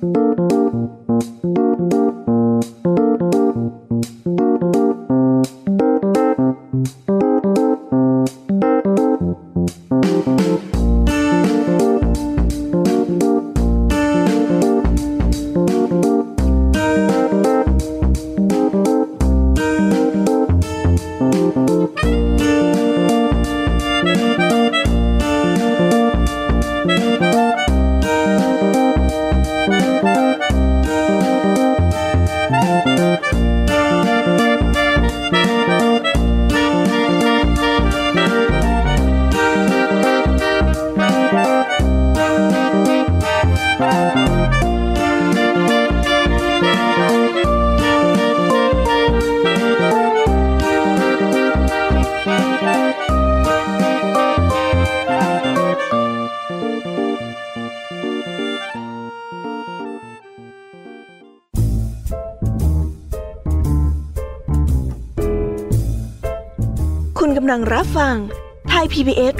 ำ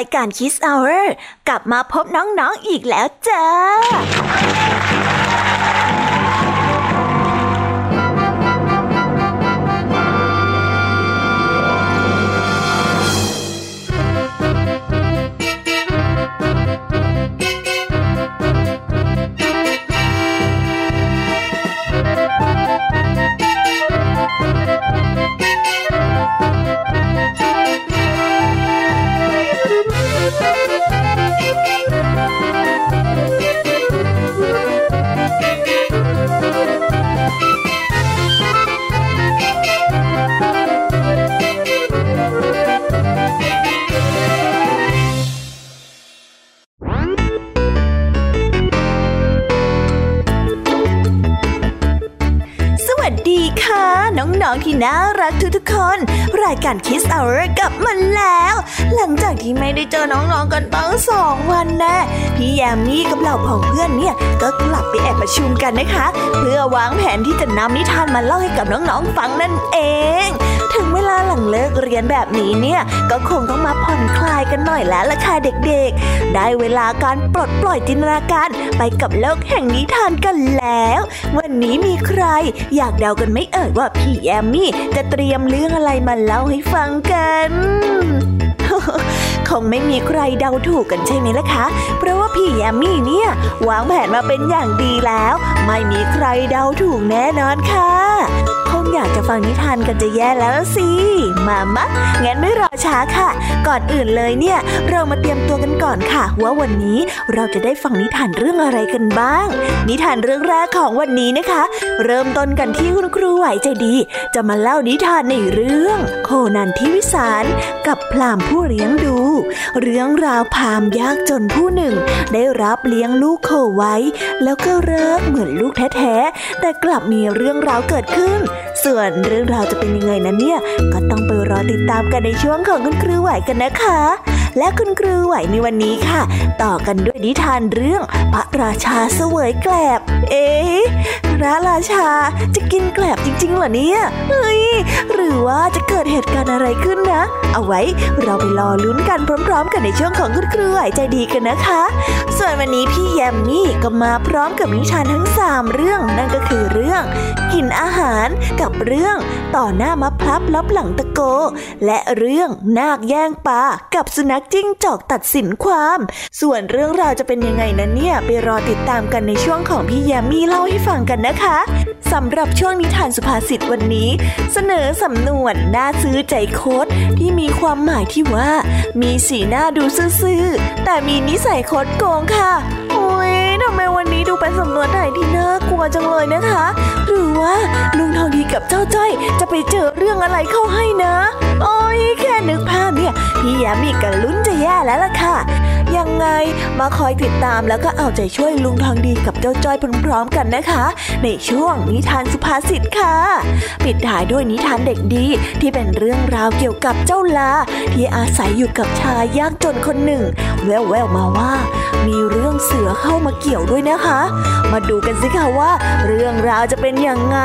ายการคิสเอาร์กลับมาพบน้องๆออีกแล้วจ้า น่ารักทุกๆคน รายการคิสเอาร์กลับมาแล้ว หลังจากที่ไม่ได้เจอน้องๆกันตั้งสองวันแน่พี่แยมมี่กับเหล่าของเพื่อนเนี่ยก็กลับไปแอบประชุมกันนะคะ เพื่อวางแผนที่จะนำนิทานมาเล่าให้กับน้องๆฟังนั่นเอง ถึงเวลาหลังเลิกเรียนแบบนี้เนี่ยก็คงต้องมา คลายกันหน่อยแล้วล่ะค่ะเด็กๆ ได้เวลาการปลดปล่อยจินตนาการไปกับโลกแห่งนิทานกันแล้ว วันนี้มีใคร อยากเดากันไม่เอ่ยว่าพี่แอมมี่จะเตรียมเรื่องอะไรมาเล่าให้ฟังกันคงไม่มีใครเดาถูกกันใช่ไหมล่ะคะ เพราะว่าพี่แยมมี่เนี่ย วางแผนมาเป็นอย่างดีแล้ว ไม่มีใครเดาถูกแน่นอนค่ะ อยากจะฟังนิทานกันจะแย่แล้วสิ มามะ งั้นไม่รอช้าค่ะ ก่อนอื่นเลยเนี่ย เรามาเตรียมตัวกันก่อนค่ะ ว่าวันนี้เราจะได้ฟังนิทานเรื่องอะไรกันบ้าง นิทานเรื่องแรกของวันนี้นะคะ เริ่มต้นกันที่คุณครูไหวใจดี จะมาเล่านิทานในเรื่อง โคนันทิวิสารกับพรามผู้เลี้ยงดู เรื่องราวพามยากจนผู้หนึ่ง ได้รับเลี้ยงลูกโคไว้ แล้วก็เลิกเหมือนลูกแท้ๆแต่กลับมีเรื่องราวเกิดขึ้นส่วนเรื่องราวจะเป็นยังไงนั้นเนี่ย ก็ต้องไปรอติดตามกันในช่วงของคุณครูไหวกันนะคะ และคุณครูไหวในวันนี้ค่ะ ต่อกันด้วยนิทานเรื่องพระราชาเสวยแกลบ เอ๊ะพระราชาจะกินแกลบจริงๆเหรอเนี่ยเฮ้ยหรือว่าจะเกิดเหตุการณ์อะไรขึ้นนะ เอาไว้เราไปรอลุ้นกันพร้อม ๆ กันในช่วงของคุณครูไหวใจดีกันนะคะ ส่วนวันนี้พี่แยมมี่ก็มาพร้อมกับนิทานทั้ง 3 เรื่องนั่นก็คือเรื่อง กินอาหารกับเรื่องต่อหน้ามัพลับลับหลังตะโก และเรื่องนาคแย่งปลากับสุนัขจิ้งจอกตัดสินความ ส่วนเรื่องราวจะเป็นยังไงนั้นเนี่ย ไปรอติดตามกันในช่วงของพี่แยมมี่เล่าให้ฟังกันนะคะสำหรับช่วงนิทานสุภาษิตวันนี้ เสนอสำนวนน่าซื้อใจโคตที่มีความหมายที่ว่า มีสีหน้าดูซื่อๆแต่มีนิสัยโคตโกงค่ะอุ้ย ทำไมวันนี้ดูเป็นสำนวนไทยที่น่ากลัวจังเลยนะคะ หรือว่าลุงทองดีกับเจ้าจ้อยจะไปเจอเรื่องอะไรเข้าให้นะ โอ้ยแค่นึกภาพเนี่ย พี่ยามีกันลุ้นจะแย่แล้วล่ะค่ะ ยังไง มาคอยติดตามแล้วก็เอาใจช่วยลุงทองดีกับเจ้าจ้อยพร้อมๆกันนะคะ ในช่วงนิทานสุภาษิตค่ะ ปิดท้ายด้วยนิทานเด็กดีที่เป็นเรื่องราวเกี่ยวกับเจ้าลา ที่อาศัยอยู่กับชายยากจนคนหนึ่ง แววๆมาว่า มีเรื่องเสือเข้ามาเกี่ยวด้วยนะคะ มาดูกันสิคะว่า เรื่องราวจะเป็นยังไง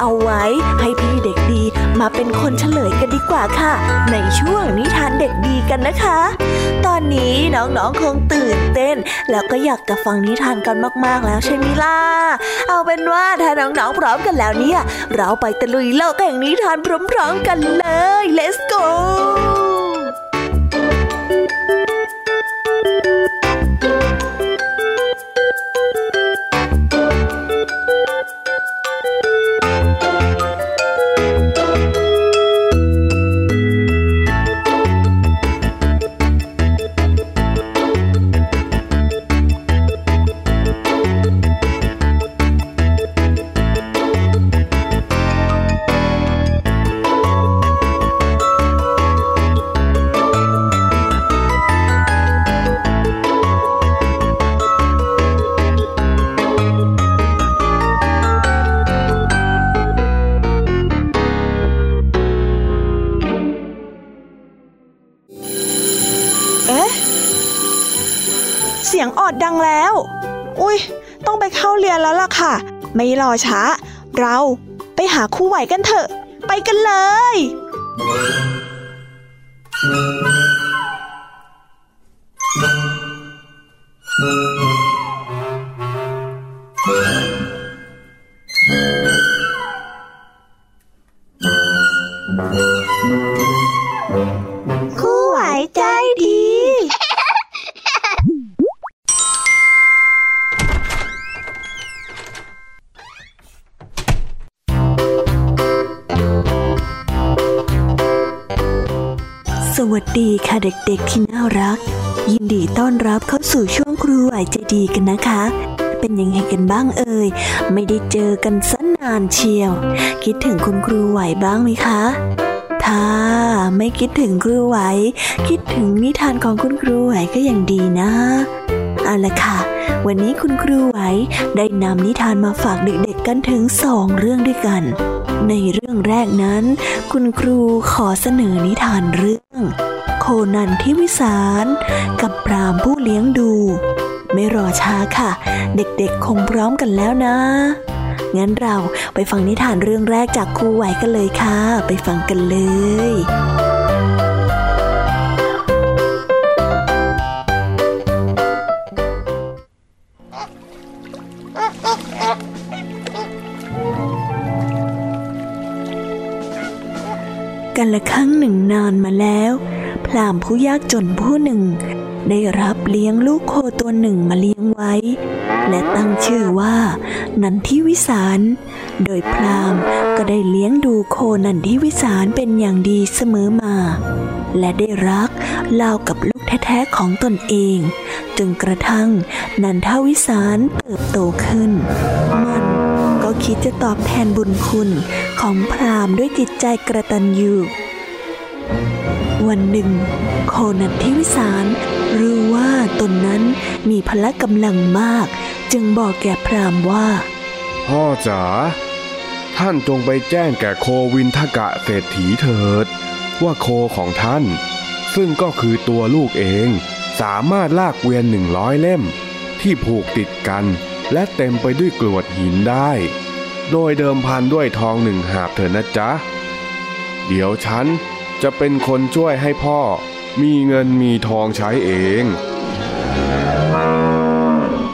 เอาไว้ให้พี่เด็กดีมาเป็นคนเฉลยกันดีกว่าค่ะ ในช่วงนิทานเด็กดีกันนะคะ ตอนนี้น้องๆคงตื่นเต้น แล้วก็อยากจะฟังนิทานกันมากๆแล้วใช่ไหมล่ะ เอาเป็นว่าถ้าน้องๆพร้อมกันแล้วเนี่ย เราไปตะลุยโลกแห่งนิทานพร้อมๆกันเลย let's go รอช้า เราไปหาคู่ไหวกันเถอะ ไปกันเลย ดีค่ะเด็กๆที่น่ารัก ยินดีต้อนรับเข้าสู่ช่วงครูไหวใจดีกันนะคะ เป็นยังไงกันบ้างเอ่ยไม่ได้เจอกันสันนานเชียว คิดถึงคุณครูไหวบ้างไหมคะถ้าไม่คิดถึงครูไหว คิดถึงนิทานของคุณครูไหวก็ยังดีนะเอาละค่ะ วันนี้คุณครูไหวได้นำนิทานมาฝากเด็กๆกันถึงสองเรื่องด้วยกัน ในเรื่องแรกนั้น คุณครูขอเสนอนิทานเรื่อง คนันที่วิสาร กับพรามผู้เลี้ยงดู ไม่รอช้าค่ะ เด็กๆคงพร้อมกันแล้วนะ งั้นเราไปฟังนิทานเรื่องแรกจากครูไหวกันเลยค่ะ ไปฟังกันเลยกันละครั้งหนึ่งนานมาแล้ว พรามผู้ยากจนผู้หนึ่ง ได้รับเลี้ยงลูกโคตัวหนึ่งมาเลี้ยงไว้ และตั้งชื่อว่า นันทิวิสาร โดยพรามก็ได้เลี้ยงดูโคนันทิวิสารเป็นอย่างดีเสมอมา และได้รักเล่ากับลูกแท้ๆของตนเองจนกระทั่งนันทวิสารเติบโตขึ้น มันก็คิดจะตอบแทนบุญคุณของพรามด้วยจิตใจกระตันยู วันหนึ่ง โคนันทิวิสารรู้ว่าตนนั้นมีพละกำลังมาก จึงบอกแก่พรามว่า พ่อจ๋าท่านจงไปแจ้งแก่โควินทกะเศรษฐีเถิด ว่าโคของท่าน ซึ่งก็คือตัวลูกเอง สามารถลากเวียนหนึ่งร้อยเล่ม ที่ผูกติดกัน และเต็มไปด้วยกรวดหินได้ โดยเดิมพันด้วยทองหนึ่งหาบเถอะนะจ๊ะ เดี๋ยวฉัน จะเป็นคนช่วยให้พ่อ มีเงินมีทองใช้เอง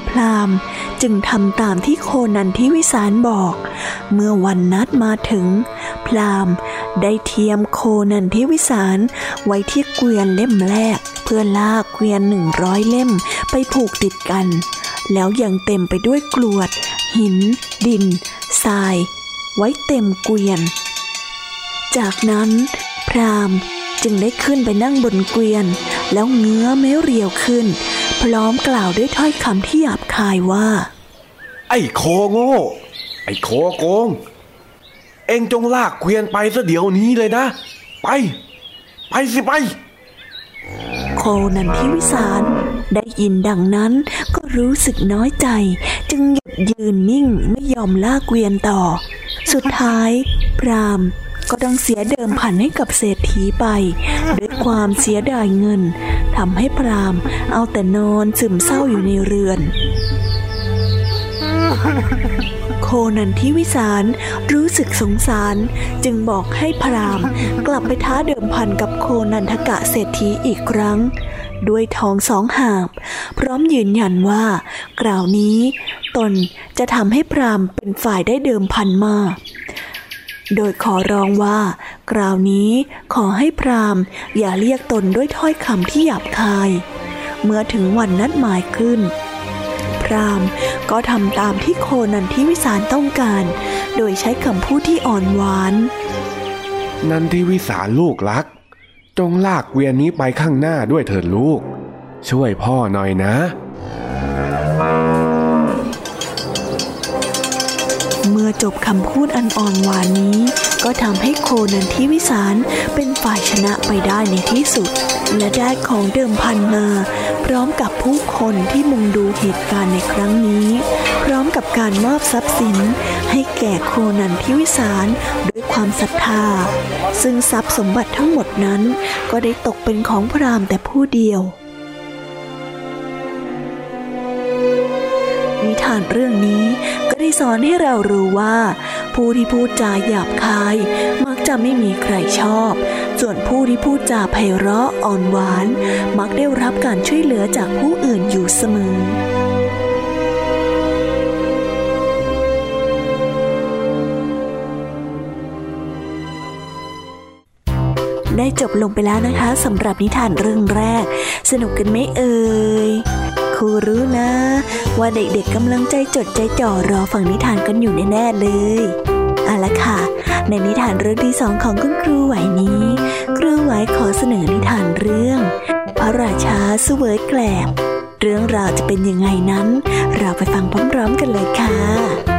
พรามจึงทำตามที่โคนันทิวิสารบอก เมื่อวันนัดมาถึง พรามได้เทียมโคนันทิวิสารไว้ที่เกวียนเล่มแรก เพื่อลากเกวียนหนึ่งร้อยเล่มไปผูกติดกัน แล้วยังเต็มไปด้วยกรวด หิน ดินทราย ไว้เต็มเกวียน จากนั้น พรามจึงได้ขึ้นไปนั่งบนเกวียน แล้วเงื้อแม้เรียวขึ้น พร้อมกล่าวด้วยถ้อยคำที่หยาบคายว่า ไอ้โคโง่ไอ้โคโกง เอ็งจงลากเกวียนไปซะเดี๋ยวนี้เลยนะ ไป ไปสิไป โคนันทิวิสารได้ยินดังนั้นก็รู้สึกน้อยใจ จึงหยุดยืนนิ่งไม่ยอมลากเกวียนต่อ สุดท้าย พราม ก็ต้องเสียเดิมพันให้กับเศรษฐีไปด้วยความเสียดายเงินทำให้พรามเอาแต่นอนซึมเศร้าอยู่ในเรือน โคนันทิวิสารรู้สึกสงสารจึงบอกให้พรามกลับไปท้าเดิมพันกับโคนันทกะเศรษฐีอีกครั้ง ด้วยทองสองหาบ พร้อมยืนยันว่า กล่าวนี้ ตนจะทำให้พรามเป็นฝ่ายได้เดิมพันมา โดยขอร้องว่ากล่าวนี้ขอให้พรามอย่าเรียกตนด้วยถ้อยคำที่หยาบคาย เมื่อถึงวันนัดหมายขึ้น พรามก็ทำตามที่โคนันทิวิสารต้องการ โดยใช้คำพูดที่อ่อนหวาน นันทิวิสารลูกรัก จงลากเวียนนี้ไปข้างหน้าด้วยเถิดลูก ช่วยพ่อหน่อยนะ จบคำพูดอันอ่อนหวานนี้ ก็ทำให้โคนันทิวิสารเป็นฝ่ายชนะไปได้ในที่สุด และได้ของเดิมพันมา พร้อมกับผู้คนที่มุงดูเหตุการณ์ในครั้งนี้ พร้อมกับการมอบทรัพย์สิน ให้แก่โคนันทิวิสารด้วยความศรัทธา ซึ่งทรัพย์สมบัติทั้งหมดนั้น ก็ได้ตกเป็นของพราหมณ์แต่ผู้เดียว ทานเรื่องนี้ ก็ได้สอนให้เรารู้ว่า ผู้ที่พูดจาหยาบคาย มักจะไม่มีใครชอบ ส่วนผู้ที่พูดจาไพเราะอ่อนหวาน มักได้รับการช่วยเหลือจากผู้อื่นอยู่เสมอได้จบลงไปแล้วนะคะสำหรับนิทานเรื่องแรก สนุกกันไหมเอ่ย รูรู้นะ ว่าเด็กๆกำลังใจจดใจจ่อรอฟังนิทานกันอยู่แน่ๆเลยเอาละค่ะ ในนิทานเรื่องที่สองของคุณครูไหวนี้ ครูไหวขอเสนอนิทานเรื่อง พระราชาเสวยแกลบ เรื่องราวจะเป็นยังไงนั้น เราไปฟังพร้อมๆกันเลยค่ะ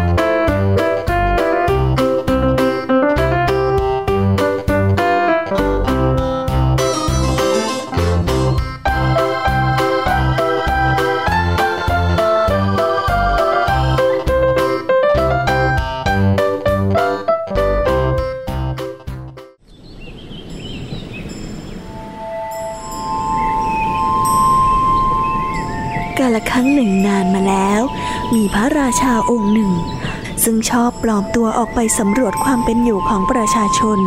ระราชาองค์หนึ่ง ซึ่งชอบปลอมตัวออกไปสำรวจความเป็นอยู่ของประชาชน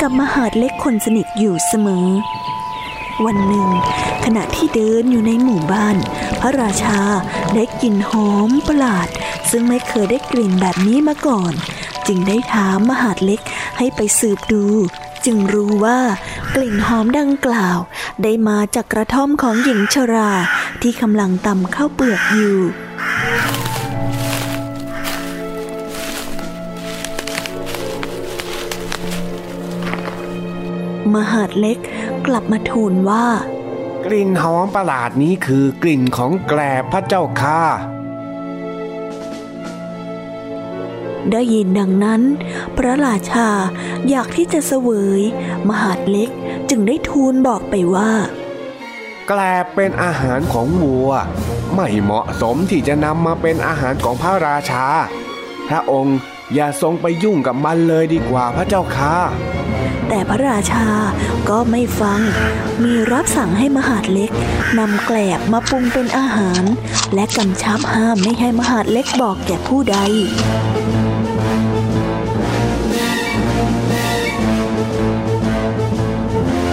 กับมหาดเล็กคนสนิทอยู่เสมอ วันหนึ่ง ขณะที่เดินอยู่ในหมู่บ้าน พระราชาได้กลิ่นหอมประหลาด ซึ่งไม่เคยได้กลิ่นแบบนี้มาก่อน จึงได้ถามมหาดเล็กให้ไปสืบดู จึงรู้ว่ากลิ่นหอมดังกล่าว ได้มาจากกระท่อมของหญิงชราที่กำลังตำข้าวเปลือกอยู่ มหาดเล็กกลับมาทูลว่า กลิ่นหอมประหลาดนี้คือกลิ่นของแกลบพระเจ้าค่ะได้ยินดังนั้น พระราชาอยากที่จะเสวย มหาดเล็กจึงได้ทูลบอกไปว่า แกลบเป็นอาหารของวัว ไม่เหมาะสมที่จะนำมาเป็นอาหารของพระราชา พระองค์อย่าทรงไปยุ่งกับมันเลยดีกว่าพระเจ้าค่ะ แต่พระราชาก็ไม่ฟัง มีรับสั่งให้มหาดเล็กนำแกลบมาปรุงเป็นอาหาร และกำชับห้ามไม่ให้มหาดเล็กบอกแก่ผู้ใด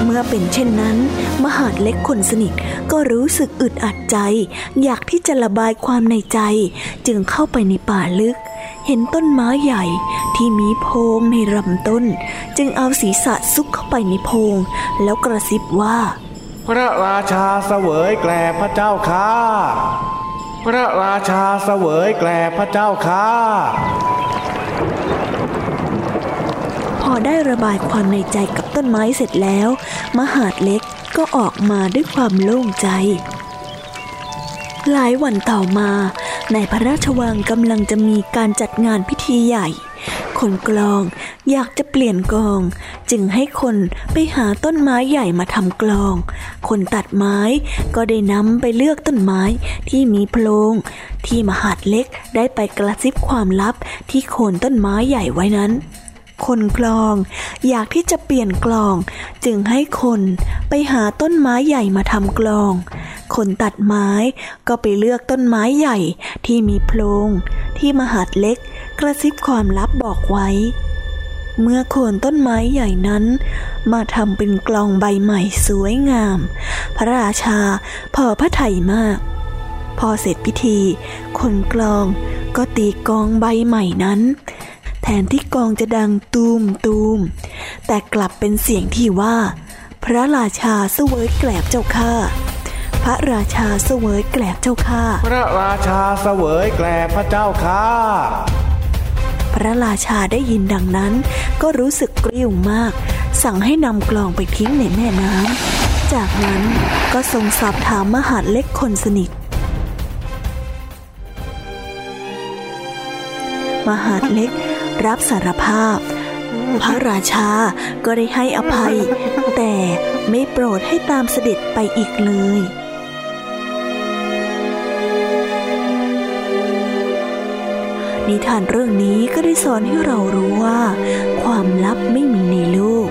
เมื่อเป็นเช่นนั้น มหาดเล็กคนสนิทก็รู้สึกอึดอัดใจ อยากที่จะระบายความในใจ จึงเข้าไปในป่าลึก เห็นต้นไม้ใหญ่ที่มีโพงในลำต้น จึงเอาศีรษะซุกเข้าไปในโพง แล้วกระซิบว่า พระราชาเสวยแกลพระเจ้าค่ะ พระราชาเสวยแกลพระเจ้าค่ะพอได้ระบายความในใจกับต้นไม้เสร็จแล้ว มหาดเล็กก็ออกมาด้วยความโล่งใจ หลายวันต่อมา ในพระราชวังกำลังจะมีการจัดงานพิธีใหญ่ คนกลองอยากจะเปลี่ยนกลอง จึงให้คนไปหาต้นไม้ใหญ่มาทำกลอง คนตัดไม้ก็ได้นำไปเลือกต้นไม้ที่มีโพรงที่มหาดเล็กได้ไปกระซิบความลับที่โคนต้นไม้ใหญ่ไว้นั้น คนกลอง อยากที่จะเปลี่ยนกลอง จึงให้คนไปหาต้นไม้ใหญ่มาทำกลอง คนตัดไม้ก็ไปเลือกต้นไม้ใหญ่ที่มีโพรง ที่มหาดเล็กกระซิบความลับบอกไว้ เมื่อโคนต้นไม้ใหญ่นั้น มาทำเป็นกลองใบใหม่สวยงาม พระราชาพอพระไถ่มาก พอเสร็จพิธี คนกลองก็ตีกองใบใหม่นั้น นที่กองจะดังตูมตูม แต่กลับเป็นเสียงที่ว่า พระราชาเสวยแกลบเจ้าข้าพระราชาเสวยแกลบเจ้าข้าพระราชาเสวยแกลบพระเจ้าข้าพระราชาได้ยินดังนั้น ก็รู้สึกกริ้วมาก สั่งให้นำกลองไปทิ้งในแม่น้ำจากนั้นก็ทรงสอบถามมหาดเล็กคนสนิทมหาดเล็ก รับสารภาพ พระราชาก็ได้ให้อภัย แต่ไม่โปรดให้ตามเสด็จไปอีกเลยนิทานเรื่องนี้ก็ได้สอนให้เรารู้ว่า ความลับไม่มีในโลก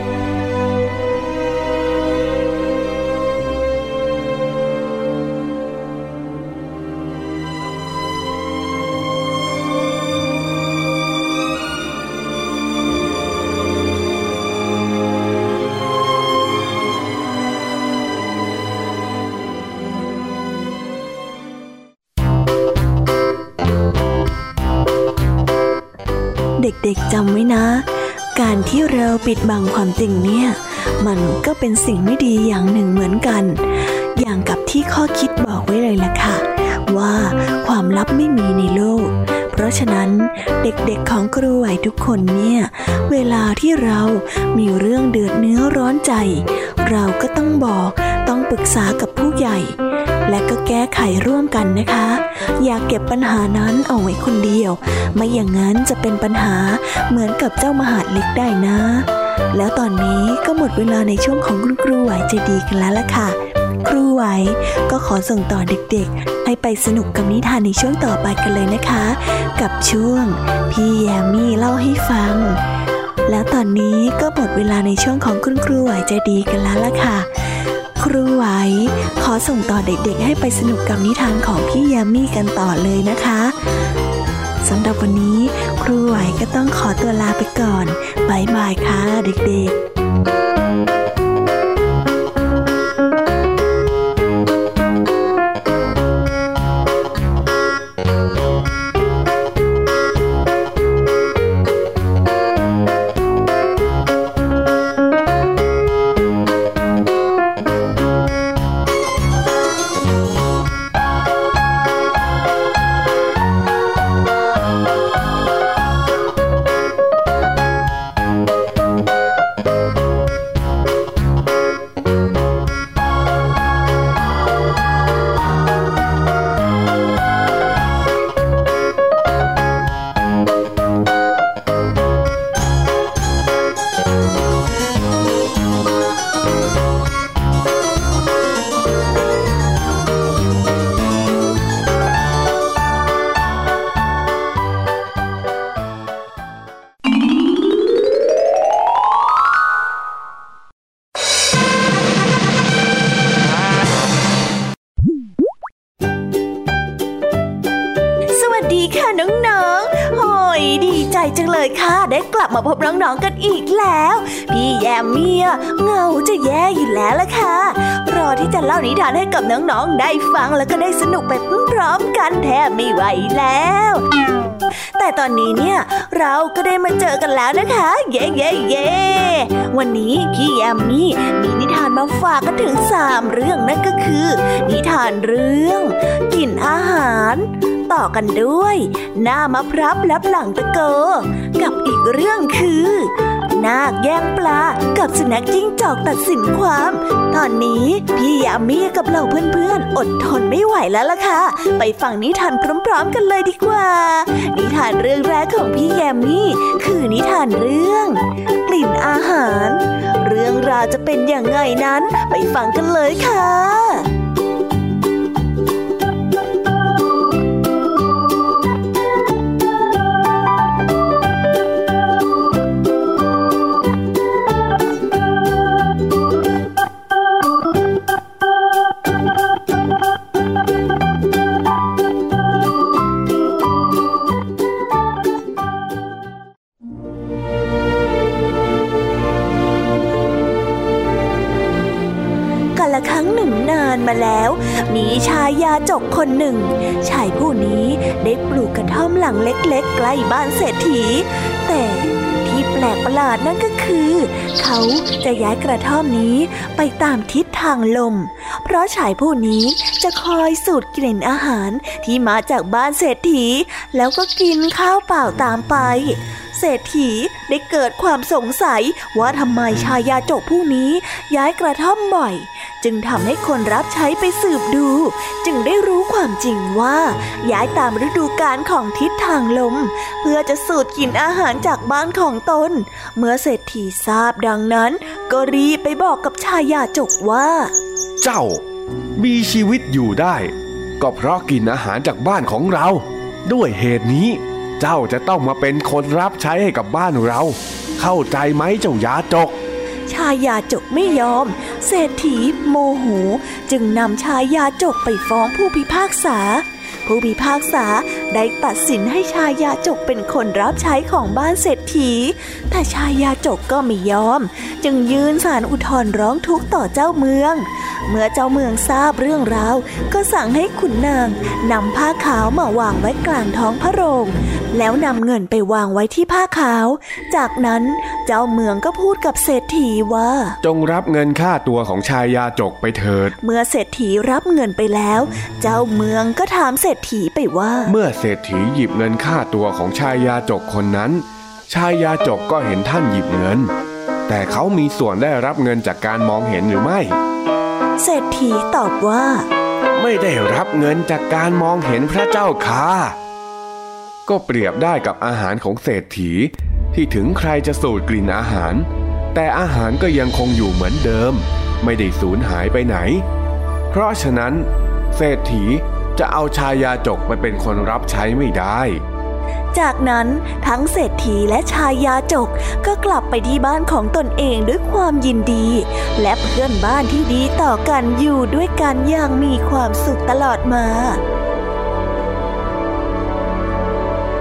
ที่เราปิดบังความจริงเนี่ย มันก็เป็นสิ่งไม่ดีอย่างหนึ่งเหมือนกัน อย่างกับที่ข้อคิดบอกไว้เลยล่ะค่ะ ว่าความลับไม่มีในโลก เพราะฉะนั้นเด็กๆของครูไหวทุกคนเนี่ย เวลาที่เรามีเรื่องเดือดเนื้อร้อนใจ เราก็ต้องบอกต้องปรึกษากับผู้ใหญ่ และก็แก้ไขร่วมกันนะคะ อย่าเก็บปัญหานั้นเอาไว้คนเดียว ไม่อย่างนั้นจะเป็นปัญหาเหมือนกับเจ้ามหาดเล็กได้นะ แล้วตอนนี้ก็หมดเวลาในช่วงของคุณครูไหวใจดีกันแล้วล่ะค่ะ ครูไหวก็ขอส่งต่อเด็กๆ ให้ไปสนุกกับนิทานในช่วงต่อไปกันเลยนะคะ กับช่วงพี่แยมมี่เล่าให้ฟัง แล้วตอนนี้ก็หมดเวลาในช่วงของคุณครูไหวใจดีกันแล้วล่ะค่ะ ครูไหว ขอส่งต่อเด็กๆ ให้ไปสนุกกับนิทานของพี่ยามีกันต่อเลยนะคะสำหรับวันนี้ ครูไหวก็ต้องขอตัวลาไปก่อนบายบายค่ะเด็กๆ ดีค่ะน้องๆโอ้ยดีใจจังเลยค่ะ ได้กลับมาพบน้องๆกันอีกแล้ว พี่แยมเมียเงาจะแย่อยู่แล้วล่ะค่ะ รอที่จะเล่านิทานให้กับน้องๆได้ฟังแล้วก็ได้สนุกไปพร้อมกันแทบไม่ไหวแล้ว แต่ตอนนี้เนี่ยเราก็ได้มาเจอกันแล้วนะคะ เย้เย้เย้วันนี้พี่แยมมี่มีนิทานมาฝากกันถึงสามเรื่องนั่นก็คือ นิทานเรื่องกลิ่นอาหาร ต่อกันด้วย หน้ามะพร้าวและหลังตะโกกับอีกเรื่องคือนาคแย่งปลากับสุนัขจิ้งจอกตัดสินความ ตอนนี้พี่ยามีกับเหล่าเพื่อนๆ อดทนไม่ไหวแล้วล่ะค่ะ ไปฟังนิทานพร้อมๆกันเลยดีกว่า นิทานเรื่องแรกของพี่แยมมี่คือนิทานเรื่อง กลิ่นอาหาร เรื่องราวจะเป็นอย่างไงนั้น ไปฟังกันเลยค่ะ จกคนหนึ่ง ชายผู้นี้ได้ปลูกกระท่อมหลังเล็กๆ ใกล้บ้านเศรษฐี แต่ที่แปลกประหลาดนั่นก็คือ เขาจะย้ายกระท่อมนี้ไปตามทิศทางลม เพราะชายผู้นี้จะคอยสูดกลิ่นอาหารที่มาจากบ้านเศรษฐี แล้วก็กินข้าวเปล่าตามไปเศรษฐีได้เกิดความสงสัยว่าทำไมชายยาจกผู้นี้ย้ายกระท่อมบ่อย จึงทำให้คนรับใช้ไปสืบดู จึงได้รู้ความจริงว่า ย้ายตามฤดูกาลของทิศทางลม เพื่อจะสูดกินอาหารจากบ้านของตน เมื่อเศรษฐีทราบดังนั้น ก็รีบไปบอกกับชายาจกว่า เจ้ามีชีวิตอยู่ได้ ก็เพราะกินอาหารจากบ้านของเรา ด้วยเหตุนี้ เจ้าจะต้องมาเป็นคนรับใช้ให้กับบ้านเรา เข้าใจไหมเจ้ายาจก ชายาจกไม่ยอม เศรษฐีโมโห จึงนำชายาจกไปฟ้องผู้พิพากษา ผู้พิพากษาได้ตัดสินให้ชายาจกเป็นคนรับใช้ของบ้านเศรษฐี แต่ชายาจกก็ไม่ยอม จึงยืนสารอุทธรร้องทุกข์ต่อเจ้าเมือง เมื่อเจ้าเมืองทราบเรื่องราว ก็สั่งให้ขุนนางนำผ้าขาวมาวางไว้กลางท้องพระโรง แล้วนำเงินไปวางไว้ที่ผ้าขาว จากนั้นเจ้าเมืองก็พูดกับเศรษฐีว่า จงรับเงินค่าตัวของชายยาจกไปเถิด เมื่อเศรษฐีรับเงินไปแล้ว เจ้าเมืองก็ถามเศรษฐีไปว่า เมื่อเศรษฐีหยิบเงินค่าตัวของชายยาจกคนนั้น ชายยาจกก็เห็นท่านหยิบเงิน แต่เขามีส่วนได้รับเงินจากการมองเห็นหรือไม่ เศรษฐีตอบว่า ไม่ได้รับเงินจากการมองเห็นพระเจ้าค่ะก็เปรียบได้กับอาหารของเศรษฐี ที่ถึงใครจะสูดกลิ่นอาหาร แต่อาหารก็ยังคงอยู่เหมือนเดิม ไม่ได้สูญหายไปไหน เพราะฉะนั้น เศรษฐี จะเอาชายาจกไปเป็นคนรับใช้ไม่ได้ จากนั้นทั้งเศรษฐีและชายาจกก็กลับไปที่บ้านของตนเองด้วยความยินดี และเพื่อนบ้านที่ดีต่อกันอยู่ด้วยกันอย่างมีความสุขตลอดมา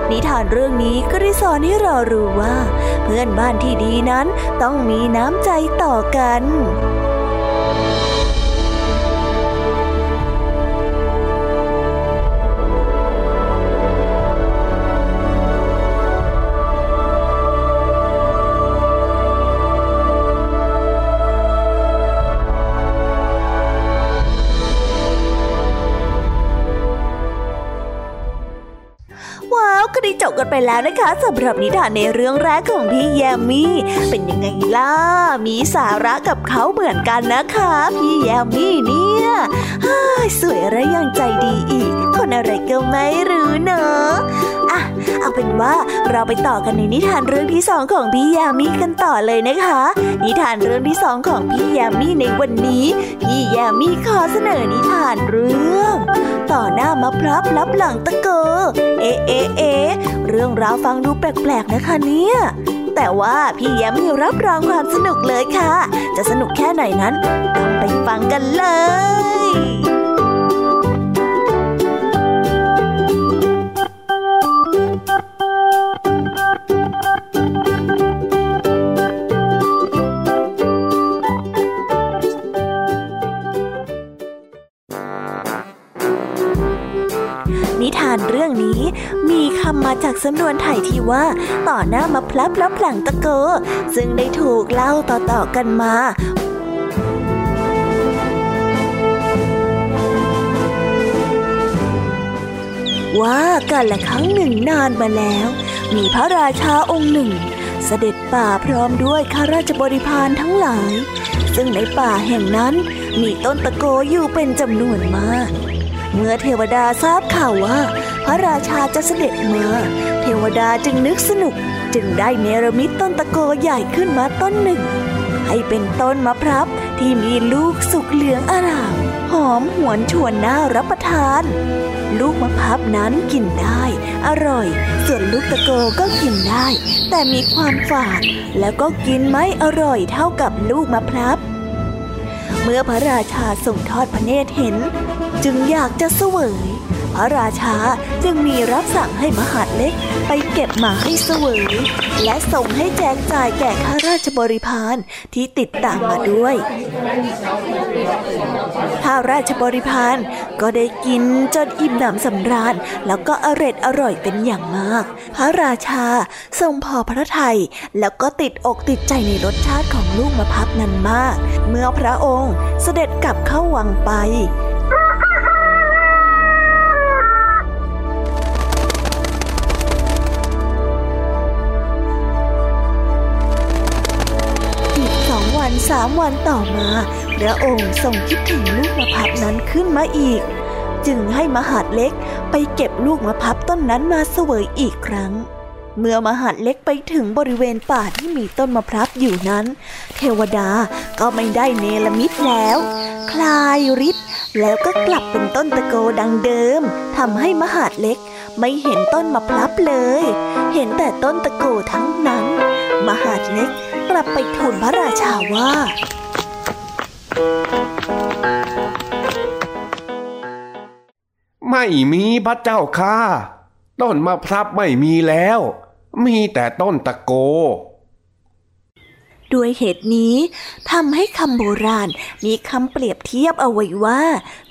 นิทานเรื่องนี้ก็ได้สอนให้เรารู้ว่า เพื่อนบ้านที่ดีนั้นต้องมีน้ำใจต่อกัน ไปแล้วนะคะสำหรับนิทานในเรื่องแรกของพี่แยมมี่ เป็นยังไงล่ะ มีสาระกับเขาเหมือนกันนะคะ พี่แยมมี่เนี่ยสวยและยังใจดีอีก คนอะไรก็ไม่รู้เนาะะ เอาเป็นว่าเราไปต่อกันในนิทานเรื่องที่สองของพี่ยามีกันต่อเลยนะคะ นิทานเรื่องที่สองของพี่ยามีในวันนี้ พี่ยามีขอเสนอนิทานเรื่อง ต่อหน้ามะพร้าวรับหลังตะเกอ เอ๊เอ๊เอ๊เรื่องราวฟังดูแปลกๆนะคะเนี่ยแต่ว่าพี่ยามีรับรองความสนุกเลยค่ะ จะสนุกแค่ไหนนั้นต้องไปฟังกันเลย นิทานเรื่องนี้มีคำมาจากสำนวนไทยที่ว่า ต่อหน้ามาพลับแล้วหลังตะโก ซึ่งได้ถูกเล่าต่อๆกันมาว่ากันละครั้งหนึ่งนานมาแล้ว มีพระราชาองค์หนึ่ง เสด็จป่าพร้อมด้วยข้าราชบริพารทั้งหลาย ซึ่งในป่าแห่งนั้นมีต้นตะโกอยู่เป็นจำนวนมาก เมื่อเทวดาทราบข่าวว่า พระราชาจะเสด็จมาเทวดาจึงนึกสนุกจึงได้เนรมิตต้นตะโกใหญ่ขึ้นมาต้นหนึ่ง ให้เป็นต้นมะพร้าวที่มีลูกสุกเหลืองอร่ามหอมหวนชวนน่ารับประทาน ลูกมะพร้าวนั้นกินได้ อร่อย ส่วนลูกตะโกก็กินได้ แต่มีความฝาดแล้วก็กินไม่อร่อยเท่ากับลูกมะพร้าว เมื่อพระราชาทรงทอดพระเนตรเห็น จึงอยากจะเสวย พระราชาจึงมีรับสั่งให้มหาดเล็กไปเก็บมาให้เสวย และส่งให้แจกจ่ายแก่ข้าราชบริพารที่ติดตามมาด้วยข้าราชบริพารก็ได้กินจนอิ่มหนำสำราญ แล้วก็อร่อยอร่อยเป็นอย่างมาก พระราชาทรงพอพระทัยแล้วก็ติดอกติดใจในรสชาติของลูกมะพร้าวนั้นมาก เมื่อพระองค์เสด็จกลับเข้าวังไป สามวันต่อมา พระองค์ทรงคิดถึงลูกมะพร้าวนั้นขึ้นมาอีก จึงให้มหาดเล็กไปเก็บลูกมะพร้าวต้นนั้นมาเสวยอีกครั้ง เมื่อมหาดเล็กไปถึงบริเวณป่าที่มีต้นมะพร้าวอยู่นั้น เทวดาก็ไม่ได้เนรมิตแล้ว คลายฤทธิ์แล้วก็กลับเป็นต้นตะโกดังเดิมทำให้มหาดเล็กไม่เห็นต้นมะพร้าวเลย เห็นแต่ต้นตะโกทั้งนั้น มหาดเล็กกลับไปทูลพระราชาว่าไม่มีพระเจ้าค่ะต้นมะพร้าวไม่มีแล้ว มีแต่ต้นตะโก ด้วยเหตุนี้ทำให้คำโบราณมีคำเปรียบเทียบเอาไว้ว่า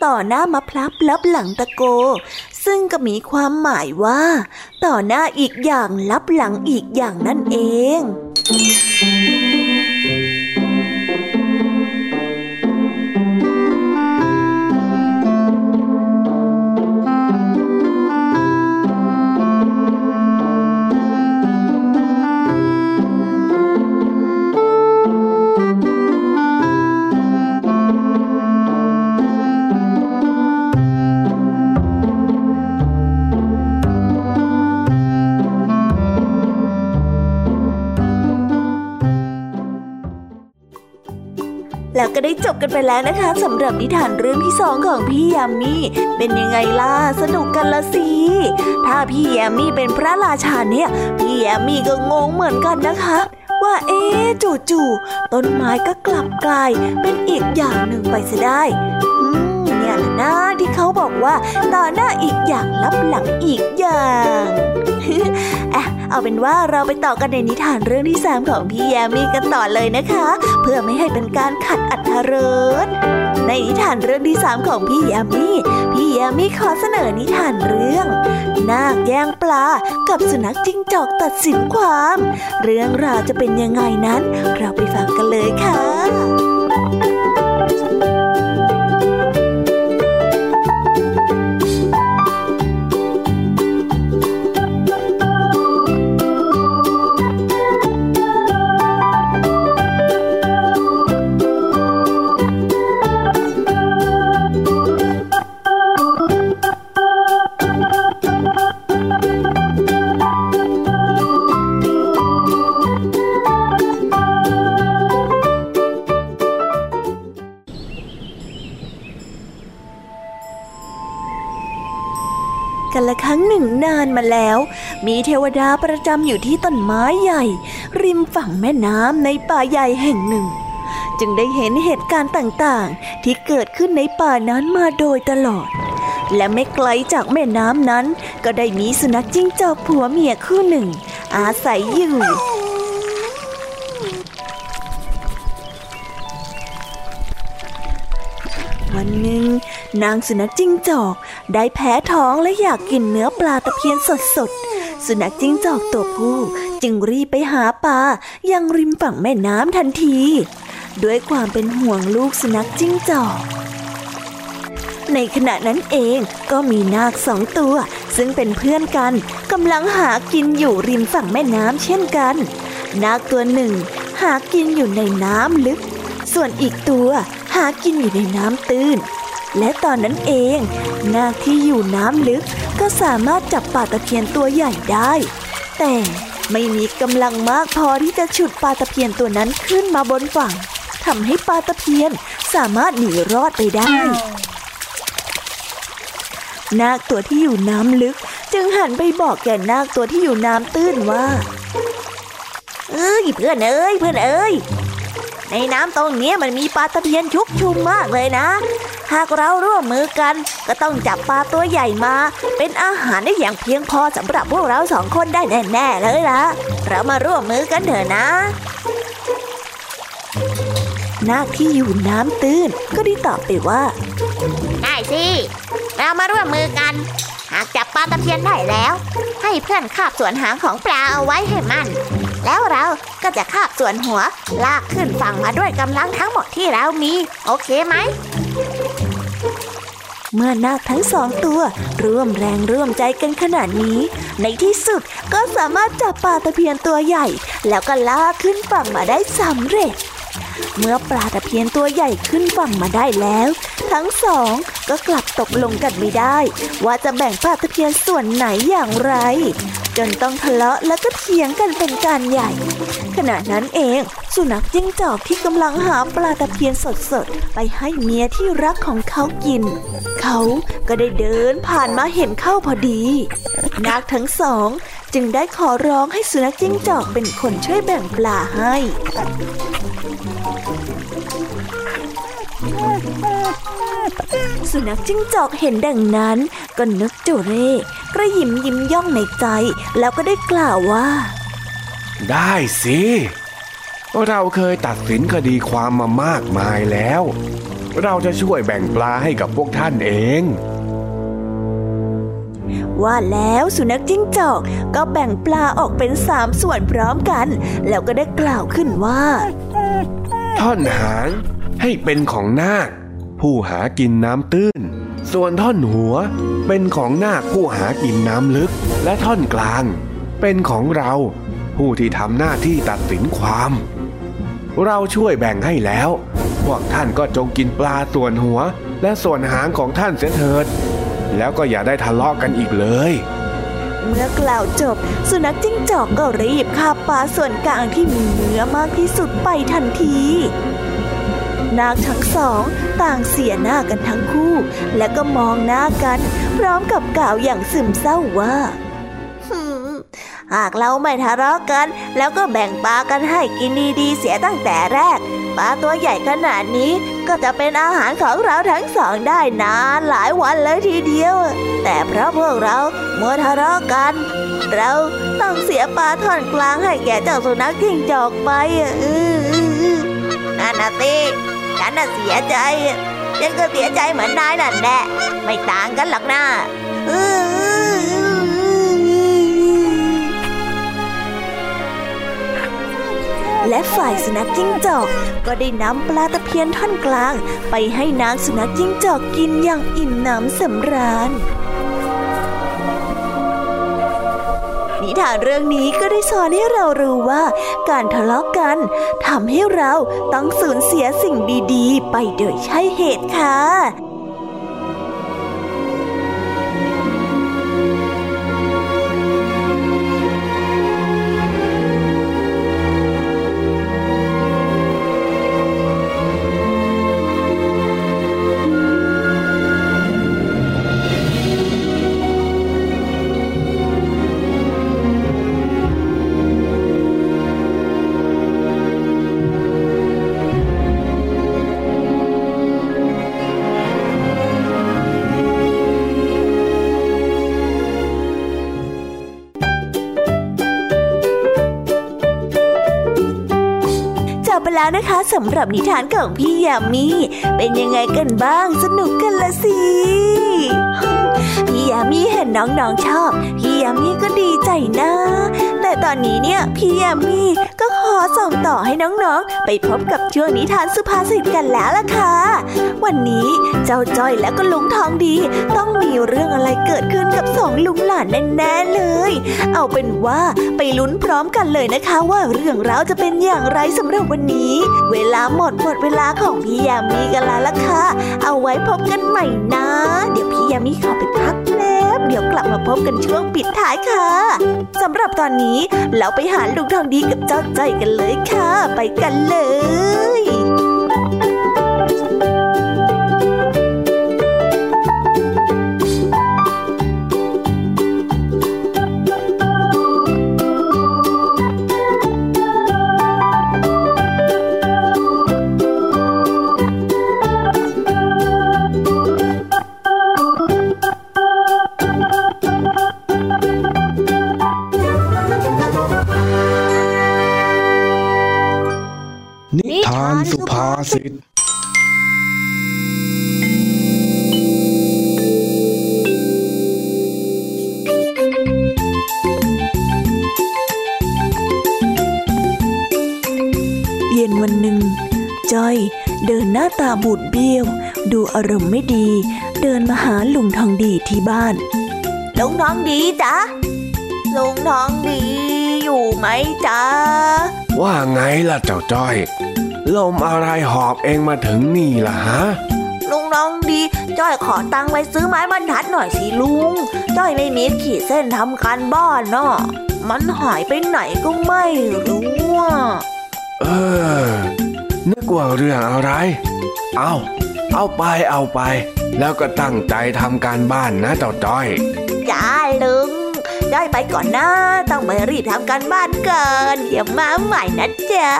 ต่อหน้ามะพร้าวลับหลังตะโก ซึ่งก็มีความหมายว่า ต่อหน้าอีกอย่างลับหลังอีกอย่างนั่นเอง ก็ได้จบกันไปแล้วนะคะสำหรับนิทานเรื่องที่สองของพี่ยามีเป็นยังไงล่ะสนุกกันละสิถ้าพี่ยามีเป็นพระราชาเนี่ย พี่ยามีก็งงเหมือนกันนะคะ ว่าเอ๊จู่ๆต้นไม้ก็กลับกลายเป็นอีกอย่างหนึ่งไปซะได้ ละนะที่เขาบอกว่าต่อหน้าอีกอย่างลับหลังอีกอย่างอะเอาเป็นว่าเราไปต่อกันในนิทานเรื่องที่สามของพี่แยมมี่กันต่อเลยนะคะ เพื่อไม่ให้เป็นการขัดอัธรสในนิทานเรื่องที่สามของพี่แยมมี่ พี่แยมมี่ขอเสนอนิทานเรื่องนาคแย่งปลากับสุนัขจิ้งจอกตัดสินความ เรื่องราวจะเป็นยังไงนั้น เราไปฟังกันเลยค่ะ แล้ว มีเทวดาประจำอยู่ที่ต้นไม้ใหญ่ ริมฝั่งแม่น้ำในป่าใหญ่แห่งหนึ่ง จึงได้เห็นเหตุการณ์ต่างๆ ที่เกิดขึ้นในป่านั้นมาโดยตลอด และไม่ไกลจากแม่น้ำนั้น ก็ได้มีสุนัขจิ้งจอกผัวเมียคู่หนึ่ง อาศัยอยู่ นางสุนัขจิ้งจอก ได้แพ้ท้องและอยากกินเนื้อปลาตะเพียนสดๆ สุนัขจิ้งจอกตัวผู้จึงรีบไปหาปลายังริมฝั่งแม่น้ำทันที ด้วยความเป็นห่วงลูกสุนัขจิ้งจอก ในขณะนั้นเองก็มีนาคสองตัว ซึ่งเป็นเพื่อนกันกำลังหากินอยู่ริมฝั่งแม่น้ำเช่นกัน นาคตัวหนึ่ง หากินอยู่ในน้ำลึก ส่วนอีกตัวหากินอยู่ในน้ำตื้น และตอนนั้นเองนาคที่อยู่น้ำลึกก็สามารถจับปลาตะเพียนตัวใหญ่ได้ แต่ไม่มีกำลังมากพอที่จะฉุดปลาตะเพียนตัวนั้นขึ้นมาบนฝั่งทำให้ปลาตะเพียนสามารถหนีรอดไปได้ นาคตัวที่อยู่น้ำลึก จึงหันไปบอกแก่นาคตัวที่อยู่น้ำตื้นว่า เอ้ยเพื่อนเอ้ยเพื่อนเอ้ยในน้ำตรงนี้มันมีปลาตะเพียนชุกชุมมากเลยนะ หากเราร่วมมือกัน ก็ต้องจับปลาตัวใหญ่มา เป็นอาหารได้อย่างเพียงพอสำหรับพวกเราสองคนได้แน่ๆเลยล่ะ เรามาร่วมมือกันเถอะนะนาคที่อยู่น้ำตื้นก็ได้ตอบไปว่า ได้สิ เรามาร่วมมือกัน หากจับปลาตะเพียนได้แล้ว ให้เพื่อนคาบส่วนหางของปลาเอาไว้ให้มัน แล้วเราก็จะคาบส่วนหัว ลากขึ้นฝั่งมาด้วยกำลังทั้งหมดที่เรามี โอเคไหม เมื่อนาคทั้งสองตัว ร่วมแรงร่วมใจกันขนาดนี้ ในที่สุดก็สามารถจับปลาตะเพียนตัวใหญ่ แล้วก็ลากขึ้นฝั่งมาได้สำเร็จ เมื่อปลาตะเพียนตัวใหญ่ขึ้นฝั่งมาได้แล้ว ทั้งสองก็กลับตกลงกันไม่ได้ ว่าจะแบ่งปลาตะเพียนส่วนไหนอย่างไร จนต้องทะเลาะและก็เถียงกันเป็นการใหญ่ ขณะนั้นเอง สุนัขจิ้งจอกที่กำลังหาปลาตะเพียนสดๆ ไปให้เมียที่รักของเขากิน เขาก็ได้เดินผ่านมาเห็นเข้าพอดีนาคทั้งสองจึงได้ขอร้องให้สุนัขจิ้งจอกเป็นคนช่วยแบ่งปลาให้ สุนัขจิ้งจอกเห็นดังนั้นก็นึกเจ้าเร่กระหยิมยิ้มย่องในใจ แล้วก็ได้กล่าวว่า ได้สิ เราเคยตัดสินคดีความมามากมายแล้ว เราจะช่วยแบ่งปลาให้กับพวกท่านเองว่าแล้วสุนัขจิ้งจอกก็แบ่งปลาออกเป็นสามส่วนพร้อมกัน แล้วก็ได้กล่าวขึ้นว่า ท่อนหางให้เป็นของนาค ผู้หากินน้ำตื้น ส่วนท่อนหัวเป็นของนาคผู้หากินน้ำลึก และท่อนกลาง เป็นของเรา ผู้ที่ทำหน้าที่ตัดสินความ เราช่วยแบ่งให้แล้ว พวกท่านก็จงกินปลาส่วนหัว และส่วนหางของท่านเสียเถิด แล้วก็อย่าได้ทะเลาะกันอีกเลยเมื่อกล่าวจบ สุนัขจิ้งจอกก็รีบคาบปลาส่วนกลางที่มีเนื้อมากที่สุดไปทันที นาคทั้งสอง ต่างเสียหน้ากันทั้งคู่ และก็มองหน้ากัน พร้อมกับกล่าวอย่างซึมเศร้าว่าหืมหากเราไม่ทะเลาะกัน แล้วก็แบ่งปลากันให้กินดีๆเสียตั้งแต่แรกปลาตัวใหญ่ขนาดนี้ก็จะเป็นอาหารของเราทั้งสองได้นานหลายวันเลยทีเดียว แต่เพราะพวกเราเมัวทะเลาะกัน เราต้องเสียปลาท่อนกลางให้แก่เจ้าสุนัขจิ้งจอกไปอื้ออืออนั่นนะสิ ฉันน่ะเสียใจฉันก็เสียใจเหมือนนายนั่นแหละไม่ต่างกันหรอกนะและฝ่ายสุนัขจิ้งจอกก็ได้นำปลาตะเพียนท่อนกลาง ไปให้นางสุนัขจิ้งจอกกินอย่างอิ่มหนำสำราญ นิทานเรื่องนี้ก็ได้สอนให้เรารู้ว่า การทะเลาะกันทำให้เราต้องสูญเสียสิ่งดีๆ ไปโดยใช่เหตุค่ะ แล้วนะคะสำหรับนิทานของพี่ยามีเป็นยังไงกันบ้างสนุกกันละสิพี่ยามีเห็นน้องๆชอบ พี่ยามีก็ดีใจนะ แต่ตอนนี้เนี่ยพี่ยามี ส่งต่อให้น้องๆ ไปพบกับช่วงนิทานสุภาษิตกันแล้วล่ะค่ะ วันนี้เจ้าจ้อยและก็ลุงทองดี ต้องมีเรื่องอะไรเกิดขึ้นกับสองลุงหลานแน่ๆเลย เอาเป็นว่าไปลุ้นพร้อมกันเลยนะคะว่าเรื่องราวจะเป็นอย่างไรสำหรับวันนี้ เวลาหมดหมดเวลาของพี่ยามีกันแล้วล่ะค่ะ เอาไว้พบกันใหม่นะ เดี๋ยวพี่ยามีขอ กันช่วงปิดท้ายค่ะสำหรับตอนนี้เราไปหาลุงทองดีกับเจ้าใจกันเลยค่ะ ไปกันเลย สิทธิ์เย็นวันหนึ่งจ้อยเดินหน้าตาบูดเบี้ยว ดูอารมณ์ไม่ดี เดินมาหาลุงทองดีที่บ้านลุงทองดีจ๊ะลุงทองดีอยู่ไหมจ๊ะว่าไงล่ะเจ้าจ้อย ลมอะไรหอบเองมาถึงนี่ล่ะฮะลุงน้องดี จ้อยขอตังค์ไปซื้อไม้บรรทัดหน่อยสิลุง จ้อยไม่มีขีดเส้นทำการบ้านเนาะมันหายไปไหนก็ไม่รู้อะเออ นึกว่าเรื่องอะไร เอาเอาไปเอาไป แล้วก็ตั้งใจทำการบ้านนะเจ้าจ้อยจ้าลุงจ้อยไปก่อนนะ ต้องไปรีบทำการบ้านก่อนเดี๋ยวมาใหม่นะจ๊ะ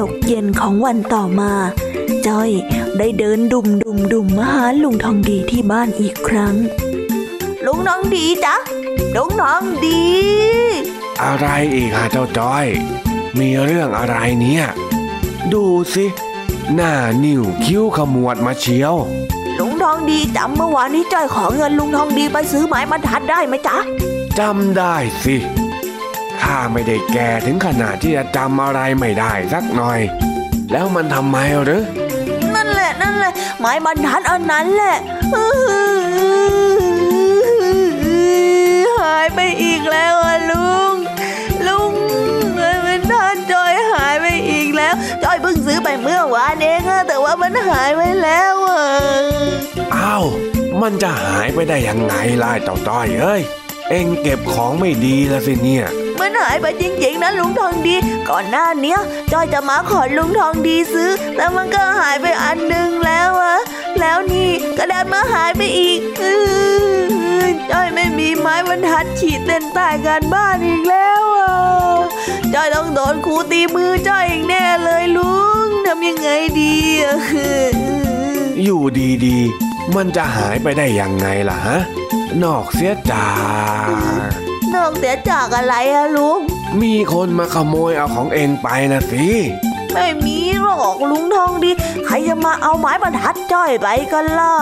ตกเย็นของวันต่อมา จ้อยได้เดินดุมดุมดุมมาหาลุงทองดีที่บ้านอีกครั้ง ลุงน้องดีจ๊ะลุงน้องดี อะไรอีกฮะเจ้าจ้อย มีเรื่องอะไรเนี่ย ดูสิ หน้านิ่วคิ้วขมวดมาเชียวลุงทองดีจำเมื่อวานนี้จ้อยขอเงินลุงทองดีไปซื้อไม้บรรทัดได้ไหมจ๊ะจำได้สิ ข้าไม่ได้แก่ถึงขนาดที่จะจำอะไรไม่ได้สักหน่อย แล้วมันทำไมหรือ นั่นแหละนั่นแหละไม้บรรทัดอันนั้นแหละหายไปอีกแล้วอะลุง ลุงไม้บรรทัดจอยหายไปอีกแล้วจอยเพิ่งซื้อไปเมื่อวานเองอะแต่ว่ามันหายไปแล้วอะอ้าวมันจะหายไปได้ยังไงล่ะเจ้าต้อยเอ้ย เอ็งเก็บของไม่ดีแล้วสิเนี่ยมันหายไปจริงๆนะลุงทองดี ก่อนหน้านี้จอยจะมาขอลุงทองดีซื้อแล้วมันก็หายไปอันหนึ่งแล้วอะแล้วนี่ก็ดันมาหายไปอีกจอยไม่มีไม้บรรทัดฉีดเต้นใต้การบ้านอีกแล้วอะจอยต้องโดนครูตีมือจอยอีกแน่เลยลุงทำยังไงดีอะอยู่ดีๆ มันจะหายไปได้ยังไงล่ะฮะ นอกเสียจากนอกเสียจากอะไรอะลุง มีคนมาขโมยเอาของเองไปนะสิ ไม่มีหรอกลุงทองดี ใครจะมาเอาไม้บรรทัดจ้อยไปกันล่ะ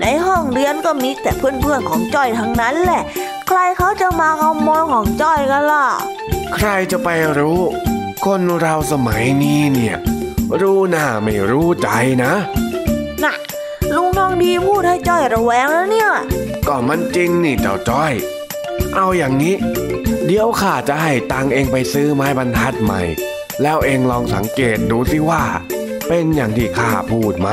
ในห้องเรียนก็มีแต่เพื่อนๆของจ้อยทั้งนั้นแหละ ใครเขาจะมาขโมยของจ้อยกันล่ะ ใครจะไปรู้ คนเราสมัยนี้เนี่ย รู้หน้าไม่รู้ใจนะ น่ะ ลุงทองดีพูดให้จ้อยระแวงแล้วเนี่ย ก็มันจริงนี่เจ้าจ้อย เอาอย่างนี้ เดี๋ยวข้าจะให้ตังเองไปซื้อไม้บรรทัดใหม่ แล้วเองลองสังเกตดูสิว่า เป็นอย่างที่ข้าพูดไหม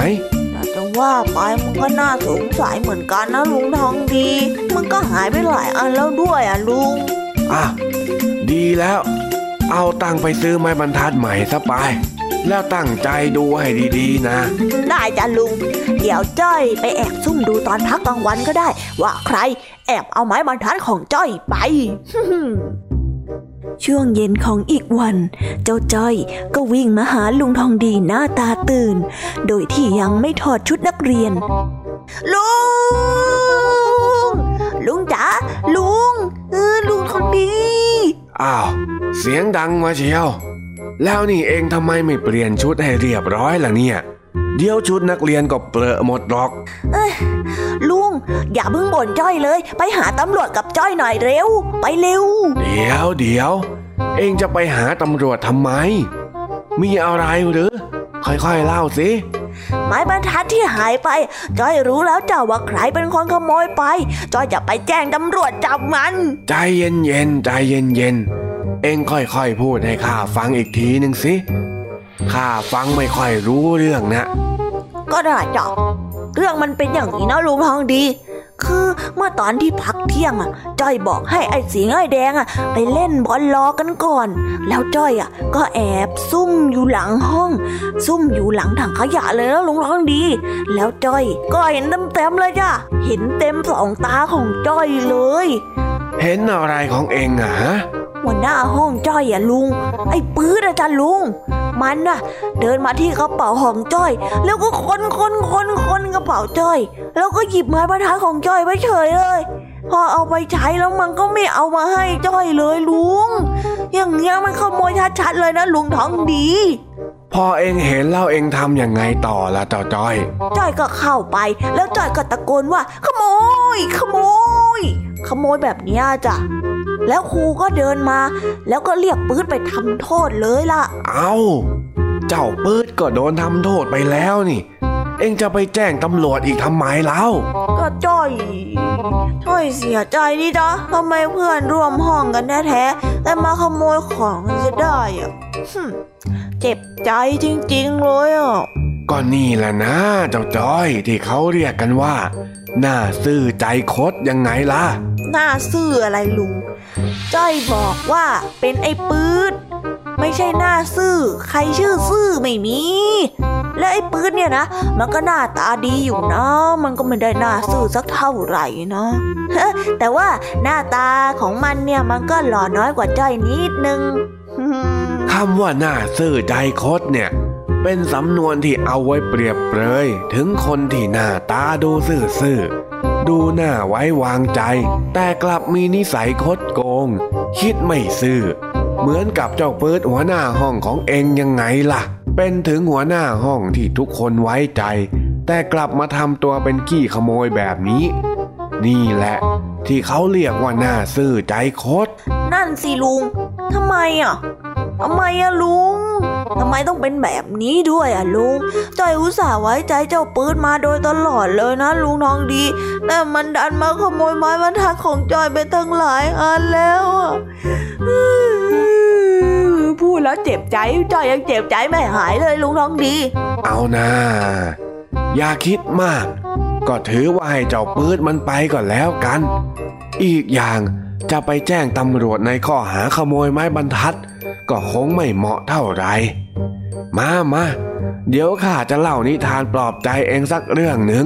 แต่จะว่าไปมันก็น่าสงสัยเหมือนกันนะลุงทองดี มันก็หายไปหลายอันแล้วด้วยอะลุงอะดีแล้ว เอาตังไปซื้อไม้บรรทัดใหม่ซะไป แล้วตั้งใจดูให้ดีๆนะ ได้จ้ะลุง เดี๋ยวจ้อยไปแอบซุ่มดูตอนพักกลางวันก็ได้ ว่าใครแอบเอาไม้บรรทัดของจ้อยไปช่วงเย็นของอีกวัน เจ้าจ้อยก็วิ่งมาหาลุงทองดีหน้าตาตื่น โดยที่ยังไม่ถอดชุดนักเรียน ลุง ลุงจ๋าลุง เออลุงทองดี อ้าว เสียงดังมาเชียว แล้วนี่เองทำไมไม่เปลี่ยนชุดให้เรียบร้อยล่ะเนี่ย เดี๋ยวชุดนักเรียนก็เปลอะหมดหรอก เอ้ยลุง อย่าเพิ่งบ่นจ้อยเลย ไปหาตำรวจกับจ้อยหน่อยเร็ว ไปเร็ว เดี๋ยวเดี๋ยว เองจะไปหาตำรวจทำไม มีอะไรหรือ ค่อยๆเล่าสิไม้บรรทัดที่หายไป จ้อยรู้แล้วจ้าว่าใครเป็นคนขโมยไป จ้อยจะไปแจ้งตำรวจจับมัน ใจเย็นๆใจเย็นๆ เองค่อยๆพูดให้ข้าฟังอีกทีหนึ่งสิข้าฟังไม่ค่อยรู้เรื่องนะ ก็ได้จ้ะเรื่องมันเป็นอย่างนี้นะลุงทองดี คือเมื่อตอนที่พักเที่ยงอะ จ้อยบอกให้ไอ้สีไอ้แดงอะ ไปเล่นบอลรอกันก่อน แล้วจ้อยอะ ก็แอบซุ่มอยู่หลังห้อง ซุ่มอยู่หลังถังขยะเลยนะลุงทองดี แล้วจ้อยก็เห็นเต็มๆเลยจ้ะเห็นเต็มสองตาของจ้อยเลย เห็นอะไรของเองอะฮะ หัวหน้าห้องจ้อยอะลุง ไอ้ปื้ดอาจารย์ลุง มันน่ะ เดินมาที่กระเป๋าของจ้อย แล้วก็คนคนคนคนกระเป๋าจ้อย แล้วก็หยิบไม้บรรทัดของจ้อยไปเฉยเลย พอเอาไปใช้แล้วมันก็ไม่เอามาให้จ้อยเลยลุง อย่างเงี้ยมันขโมยชัดๆเลยนะลุงท้องดีพอเองเห็นแล้วเองทำยังไงต่อละเจ้าจ้อย จ้อยก็เข้าไป แล้วจ้อยก็ตะโกนว่า ขโมย ขโมย ขโมยแบบเนี้ยจ้ะ แล้วครูก็เดินมา แล้วก็เรียกปื๊ดไปทำโทษเลยล่ะ เอาเจ้าปื๊ดก็โดนทำโทษไปแล้วนี่ เองจะไปแจ้งตำรวจอีกทำไมเล่าก็จ้อยจ้อยเสียใจนี่จ้ะทำไมเพื่อนร่วมห้องกันแท้ๆแต่มาขโมยของกันจะได้อะหึ่มเจ็บใจจริงๆเลยอะก็นี่แหละนะเจ้าจ้อยที่เขาเรียกกันว่า หน้าซื่อใจคดยังไงล่ะ หน้าซื่ออะไรลุงจ้อยบอกว่าเป็นไอ้ปื๊ดไม่ใช่หน้าซื่อ ใครชื่อซื่อไม่มี และไอ้ปื๊ดเนี่ยนะ มันก็หน้าตาดีอยู่นะ มันก็ไม่ได้หน้าซื่อสักเท่าไหร่นะแต่ว่าหน้าตาของมันเนี่ยมันก็หล่อน้อยกว่าจ้อยนิดนึงคำว่าหน้าซื่อใจคดเนี่ย เป็นสำนวนที่เอาไว้เปรียบเปรยถึงคนที่หน้าตาดูซื่อๆ ดูหน้าไว้วางใจ แต่กลับมีนิสัยคดโกง คิดไม่ซื่อ เหมือนกับเจ้าเปิดหัวหน้าห้องของเองยังไงล่ะ เป็นถึงหัวหน้าห้องที่ทุกคนไว้ใจ แต่กลับมาทำตัวเป็นขี้ขโมยแบบนี้ นี่แหละ ที่เขาเรียกว่าหน้าซื่อใจคด นั่นสิลุงทำไมอะทำไมอะลุง ทำไมต้องเป็นแบบนี้ด้วยอะลุงจอยอุตส่าห์ไว้ใจเจ้าปืนมาโดยตลอดเลยนะลุงทองดี แต่มันดันมาขโมยไม้บรรทัดของจอยไปตั้งหลายอันแล้วอะพูดแล้วเจ็บใจจอยยังเจ็บใจไม่หายเลยลุงทองดี เอานะอย่าคิดมาก ก็ถือว่าให้เจ้าปืดมันไปก่อนแล้วกัน อีกอย่างจะไปแจ้งตำรวจในข้อหาขโมยไม้บรรทัด ก็คงไม่เหมาะเท่าไหร่มามาเดี๋ยวข้าจะเล่านิทานปลอบใจเองสักเรื่องหนึ่ง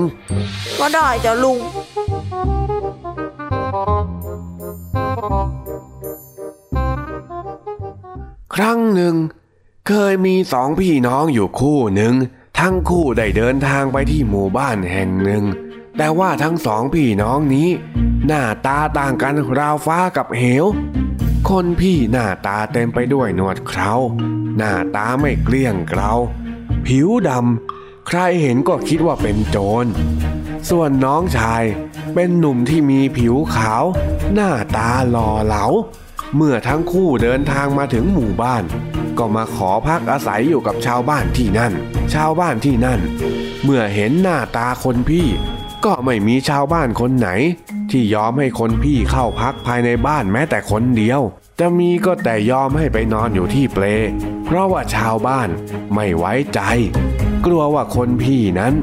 ก็ได้จ้ะลุง ครั้งหนึ่ง เคยมีสองพี่น้องอยู่คู่หนึ่ง ทั้งคู่ได้เดินทางไปที่หมู่บ้านแห่งหนึ่ง แต่ว่าทั้งสองพี่น้องนี้ หน้าตาต่างกันราวฟ้ากับเหว คนพี่หน้าตาเต็มไปด้วยหนวดเครา หน้าตาไม่เกลี้ยงเกลาผิวดำ ใครเห็นก็คิดว่าเป็นโจร ส่วนน้องชายเป็นหนุ่มที่มีผิวขาว หน้าตาหล่อเหลา เมื่อทั้งคู่เดินทางมาถึงหมู่บ้าน ก็มาขอพักอาศัยอยู่กับชาวบ้านที่นั่น ชาวบ้านที่นั่น เมื่อเห็นหน้าตาคนพี่ ก็ไม่มีชาวบ้านคนไหน ที่ยอมให้คนพี่เข้าพักภายในบ้านแม้แต่คนเดียว จะมีก็แต่ยอมให้ไปนอนอยู่ที่เปล เพราะว่าชาวบ้านไม่ไว้ใจ กลัวว่าคนพี่นั้น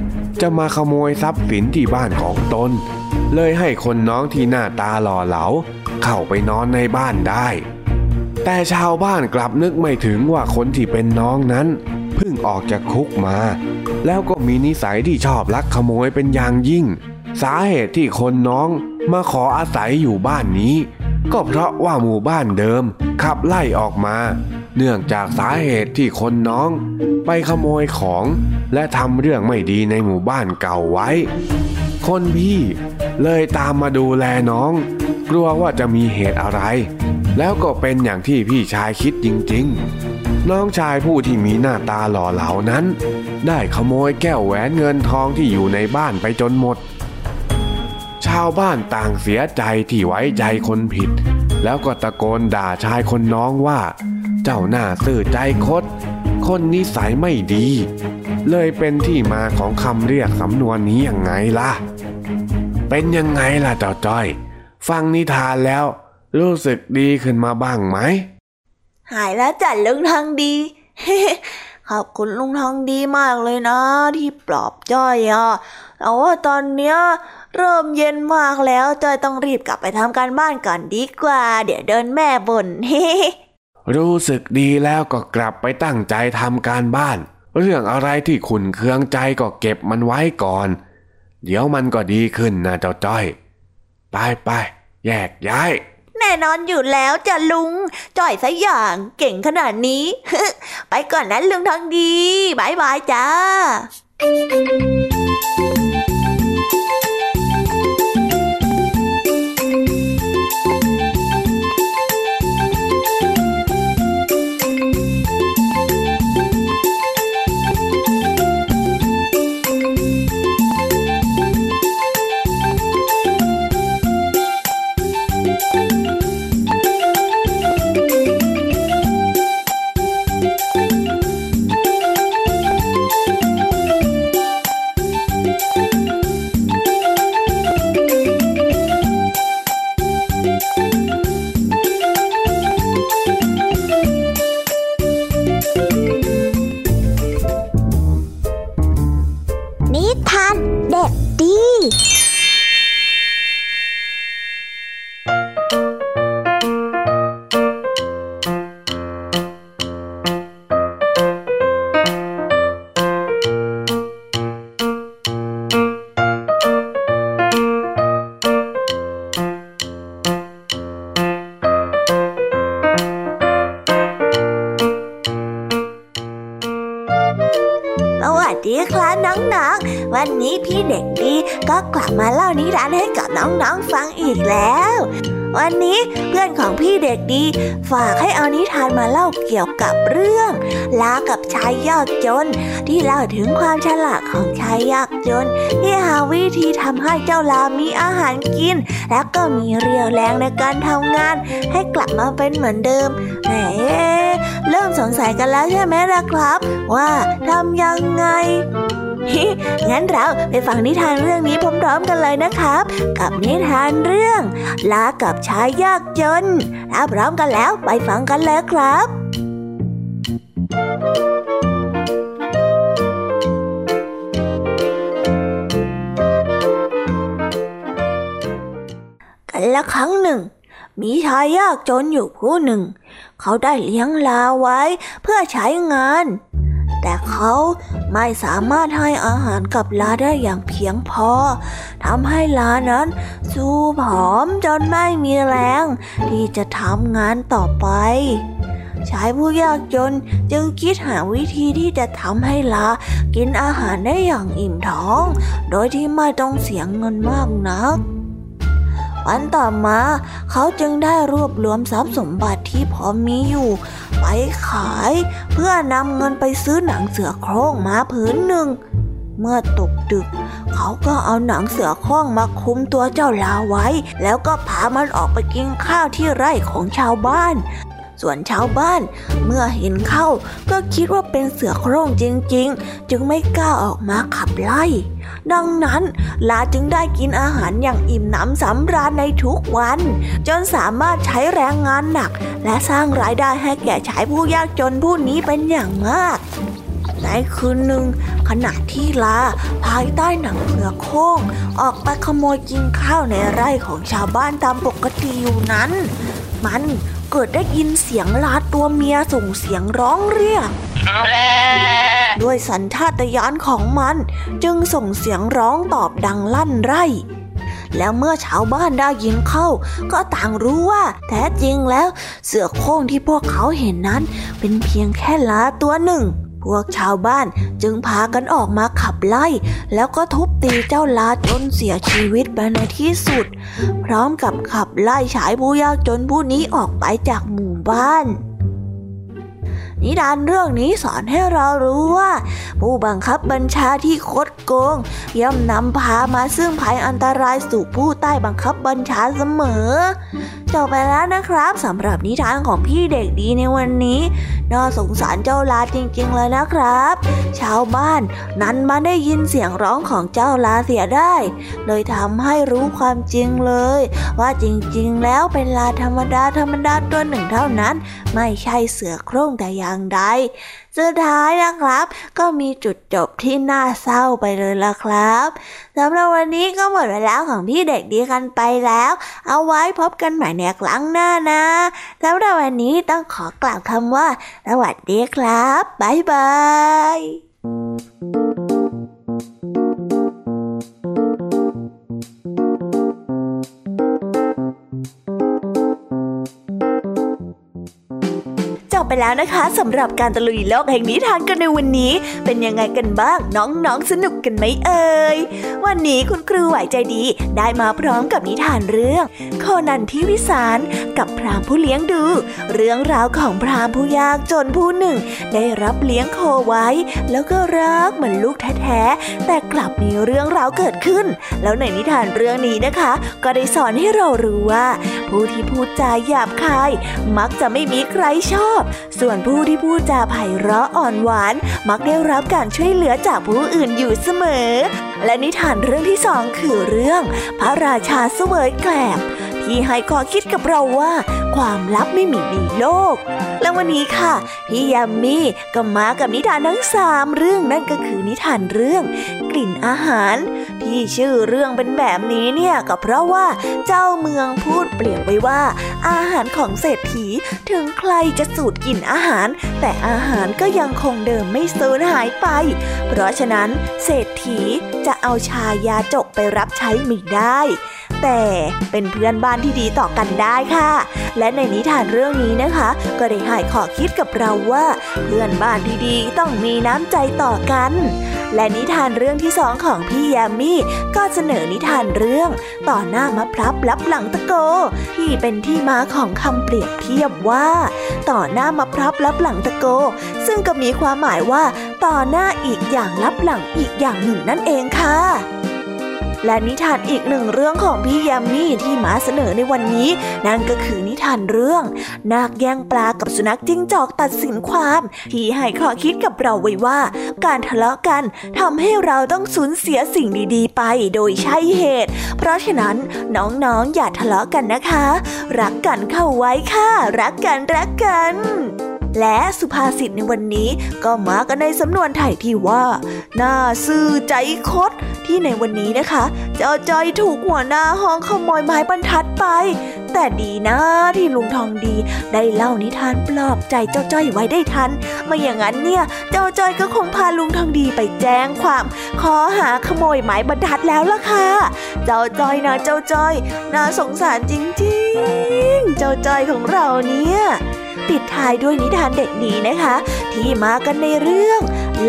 จะมาขโมยทรัพย์สินที่บ้านของตน เลยให้คนน้องที่หน้าตาหล่อเหลา เข้าไปนอนในบ้านได้ แต่ชาวบ้านกลับนึกไม่ถึงว่าคนที่เป็นน้องนั้นเพิ่งออกจากคุกมา แล้วก็มีนิสัยที่ชอบลักขโมยเป็นอย่างยิ่ง สาเหตุที่คนน้องมาขออาศัยอยู่บ้านนี้ ก็เพราะว่าหมู่บ้านเดิม ขับไล่ออกมา เนื่องจากสาเหตุที่คนน้อง ไปขโมยของ และทำเรื่องไม่ดีในหมู่บ้านเก่าไว้ คนพี่เลยตามมาดูแลน้อง กลัวว่าจะมีเหตุอะไร แล้วก็เป็นอย่างที่พี่ชายคิดจริง ๆ น้องชายผู้ที่มีหน้าตาหล่อเหลานั้น ได้ขโมยแก้วแหวนเงินทองที่อยู่ในบ้านไปจนหมด ชาวบ้านต่างเสียใจที่ไว้ใจคนผิด แล้วก็ตะโกนด่าชายคนน้องว่า เจ้าหน้าซื่อใจคด คนนิสัยไม่ดี เลยเป็นที่มาของคำเรียกสำนวนนี้ยังไงล่ะ เป็นยังไงล่ะเจ้าจ้อย ฟังนิทานแล้ว รู้สึกดีขึ้นมาบ้างไหม หายแล้วจัดลุงทองดี ขอบคุณลุงทองดีมากเลยนะ ที่ปลอบจ้อยอะแต่ว่าตอนเนี้ยเริ่มเย็นมากแล้วจ้อยต้องรีบกลับไปทำการบ้านก่อนดีกว่า เดี๋ยวเดินแม่บน่นรู้สึกดีแล้วก็กลับไปตั้งใจทำการบ้าน เรื่องอะไรที่ขุนเคืองใจก็เก็บมันไว้ก่อน เดี๋ยวมันก็ดีขึ้นนะเจ้าจ้อย ไปไปแยกย้าย แน่นอนอยู่แล้วจ้ะลุง จ่อยซะอย่างเก่งขนาดนี้ ไปก่อนนะลุงทองดีบายบายจ้า จน ที่เล่าถึงความฉลาดของชายยากจน ที่หาวิธีทำให้เจ้าลามีอาหารกิน แล้วก็มีเรี่ยวแรงในการทำงาน ให้กลับมาเป็นเหมือนเดิมแหมเริ่มสงสัยกันแล้วใช่ไหมล่ะครับ ว่าทำยังไงงั้นเราไปฟังนิทานเรื่องนี้พร้อมๆกันเลยนะครับ กับนิทานเรื่อง ลากับชายยากจนถ้าพร้อมกันแล้วไปฟังกันเลยครับ ละครั้งหนึ่ง มีชายยากจนอยู่ผู้หนึ่ง เขาได้เลี้ยงลาไว้เพื่อใช้งาน แต่เขาไม่สามารถให้อาหารกับลาได้อย่างเพียงพอทำให้ลานั้นสู้ผอมจนไม่มีแรง ที่จะทำงานต่อไปชายผู้ยากจนจึงคิดหาวิธีที่จะทำให้ลากินอาหารได้อย่างอิ่มท้อง โดยที่ไม่ต้องเสียงเงินมากนัก วันต่อมาเขาจึงได้รวบรวมทรัพย์สมบัติที่พอมีอยู่ ไปขายเพื่อนำเงินไปซื้อหนังเสือโคร่งมาผืนหนึ่ง เมื่อตกดึก เขาก็เอาหนังเสือโคร่งมาคุมตัวเจ้าลาไว้ แล้วก็พามันออกไปกินข้าวที่ไร่ของชาวบ้าน ส่วนชาวบ้านเมื่อเห็นเข้าก็คิดว่าเป็นเสือโคร่งจริงๆ จึงไม่กล้าออกมาขับไล่ ดังนั้นลาจึงได้กินอาหารอย่างอิ่มหนำสำราญในทุกวัน จนสามารถใช้แรงงานหนัก และสร้างรายได้ให้แก่ชายผู้ยากจนผู้นี้เป็นอย่างมากในคืนหนึ่งขณะที่ลาภายใต้หนังเสือโค้งออกไปขโมยกินข้าวในไร่ของชาวบ้านตามปกติอยู่นั้น มันเกิดได้ยินเสียงลาตัวเมียส่งเสียงร้องเรียก ด้วยสัญชาตญาณของมันจึงส่งเสียงร้องตอบดังลั่นไร่ แล้วเมื่อชาวบ้านได้ยินเข้า ก็ต่างรู้ว่าแท้จริงแล้ว เสือโคร่งที่พวกเขาเห็นนั้น เป็นเพียงแค่ลาตัวหนึ่ง พวกชาวบ้านจึงพากันออกมาขับไล่ แล้วก็ทุบตีเจ้าลาจนเสียชีวิตไปในที่สุด พร้อมกับขับไล่ชายผู้ยากจนผู้นี้ออกไปจากหมู่บ้าน นิทานเรื่องนี้สอนให้เรารู้ว่า ผู้บังคับบัญชาที่คดโกง ย่อมนำพามาซึ่งภัยอันตรายสู่ผู้ใต้บังคับบัญชาเสมอ จบไปแล้วนะครับสำหรับนิทานของพี่เด็กดีในวันนี้ น่าสงสารเจ้าลาจริง ๆ เลยนะครับ ชาวบ้านนั้นมาได้ยินเสียงร้องของเจ้าลาเสียได้ เลยทำให้รู้ความจริงเลย ว่าจริงๆ แล้วเป็นลาธรรมดาธรรมดาตัวหนึ่งเท่านั้น ไม่ใช่เสือโคร่งแต่อย่างใดสุดท้ายนะครับ ก็มีจุดจบที่น่าเศร้าไปเลยละครับสำหรับวันนี้ก็หมดเวลาของพี่เด็กดีกันไปแล้ว เอาไว้พบกันใหม่ในครั้งหน้านะสำหรับวันนี้ต้องขอกล่าวคำว่า สวัสดีครับ บ๊ายบาย ไปแล้วนะคะสำหรับการตะลุยโลกแห่งนิทานกันในวันนี้ เป็นยังไงกันบ้างน้องๆสนุกกันไหมเอ่ยวันนี้คุณครูไหวใจดีได้มาพร้อมกับนิทานเรื่องโคนันที่วิสารกับพรามผู้เลี้ยงดู เรื่องราวของพรามผู้ยากจนผู้หนึ่ง ได้รับเลี้ยงโคไว้ แล้วก็รักเหมือนลูกแท้ๆแต่กลับมีเรื่องราวเกิดขึ้น แล้วในนิทานเรื่องนี้นะคะ ก็ได้สอนให้เรารู้ว่า ผู้ที่พูดจาหยาบคาย มักจะไม่มีใครชอบ ส่วนผู้ที่พูดจาไพเราะอ่อนหวาน มักได้รับการช่วยเหลือจากผู้อื่นอยู่เสมอ และนิทานเรื่องที่สองคือเรื่อง พระราชาเสวยแกลบ ที่ให้ข้อคิดกับเราว่า ความลับไม่มีในโลก และวันนี้ค่ะ พี่ยามีก็มากับนิทานทั้งสามเรื่องนั่นก็คือนิทานเรื่อง กลิ่นอาหาร ที่ชื่อเรื่องเป็นแบบนี้เนี่ยก็เพราะว่าเจ้าเมืองพูดเปลี่ยนไว้ว่า อาหารของเศรษฐีถึงใครจะสูตรกินอาหาร แต่อาหารก็ยังคงเดิมไม่สูญหายไป เพราะฉะนั้นเศรษฐีจะเอาชายาจกไปรับใช้ไม่ได้ แต่เป็นเพื่อนบ้านที่ดีต่อกันได้ค่ะ และในนิทานเรื่องนี้นะคะ ก็ได้ให้ขอคิดกับเราว่า เพื่อนบ้านที่ดีต้องมีน้ำใจต่อกัน และนิทานเรื่องที่สองของพี่ยามีก็เสนอนิทานเรื่องต่อหน้ามะพร้าวรับหลังตะโก ที่เป็นที่มาของคำเปรียบเทียบว่า ต่อหน้ามะพร้าวรับหลังตะโก ซึ่งก็มีความหมายว่า ต่อหน้าอีกอย่างรับหลังอีกอย่างหนึ่งนั่นเองค่ะ และนิทานอีกหนึ่งเรื่องของพี่ยามีที่มาเสนอในวันนี้ นั่นก็คือนิทานเรื่อง นาคแย่งปลากับสุนัขจิ้งจอกตัดสินความ ที่ให้ข้อคิดกับเราไว้ว่า การทะเลาะกันทำให้เราต้องสูญเสียสิ่งดีๆ ไปโดยใช่เหตุ เพราะฉะนั้นน้องๆอย่าทะเลาะกันนะคะ รักกันเข้าไว้ค่ะ รักกันรักกัน และสุภาษิตในวันนี้ก็มากันในสำนวนไทยที่ว่าหน้าซื่อใจคดที่ในวันนี้นะคะเจ้าจอยถูกหัวหน้าห้องขโมยไม้บรรทัดไป แต่ดีนะที่ลุงทองดีได้เล่านิทานปลอบใจเจ้าจ้อยไว้ได้ทันไม่อย่างนั้นเนี่ยเจ้าจ้อยก็คงพาลุงทองดีไปแจ้งความขอหาขโมยไม้บรรทัดแล้วล่ะค่ะ เจ้าจ้อยนะเจ้าจ้อยน่าสงสารจริงๆ เจ้าจ้อยของเราเนี่ย ปิดท้ายด้วยนิทานเด็กดีนะคะ ที่มากันในเรื่อง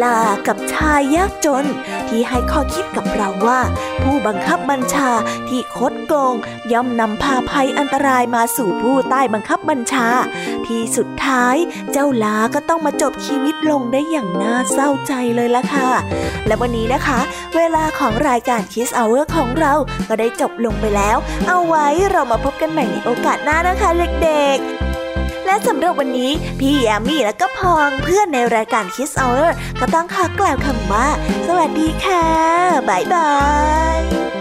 ลากับชายยากจน ที่ให้ข้อคิดกับเราว่า ผู้บังคับบัญชาที่คดโกง ย่อมนำพาภัยอันตรายมาสู่ผู้ใต้บังคับบัญชา ที่สุดท้ายเจ้าลาก็ต้องมาจบชีวิตลงได้อย่างน่าเศร้าใจเลยล่ะค่ะ และวันนี้นะคะ เวลาของรายการ Kiss Hour ของเราก็ได้จบลงไปแล้ว เอาไว้เรามาพบกันใหม่ในโอกาสหน้านะคะเด็กๆ และสำหรับวันนี้ พี่แอมมี่และก็ผองเพื่อนในรายการ Kiss Hour ก็ต้องขอกล่าวคำว่า สวัสดีค่ะ บ๊ายบาย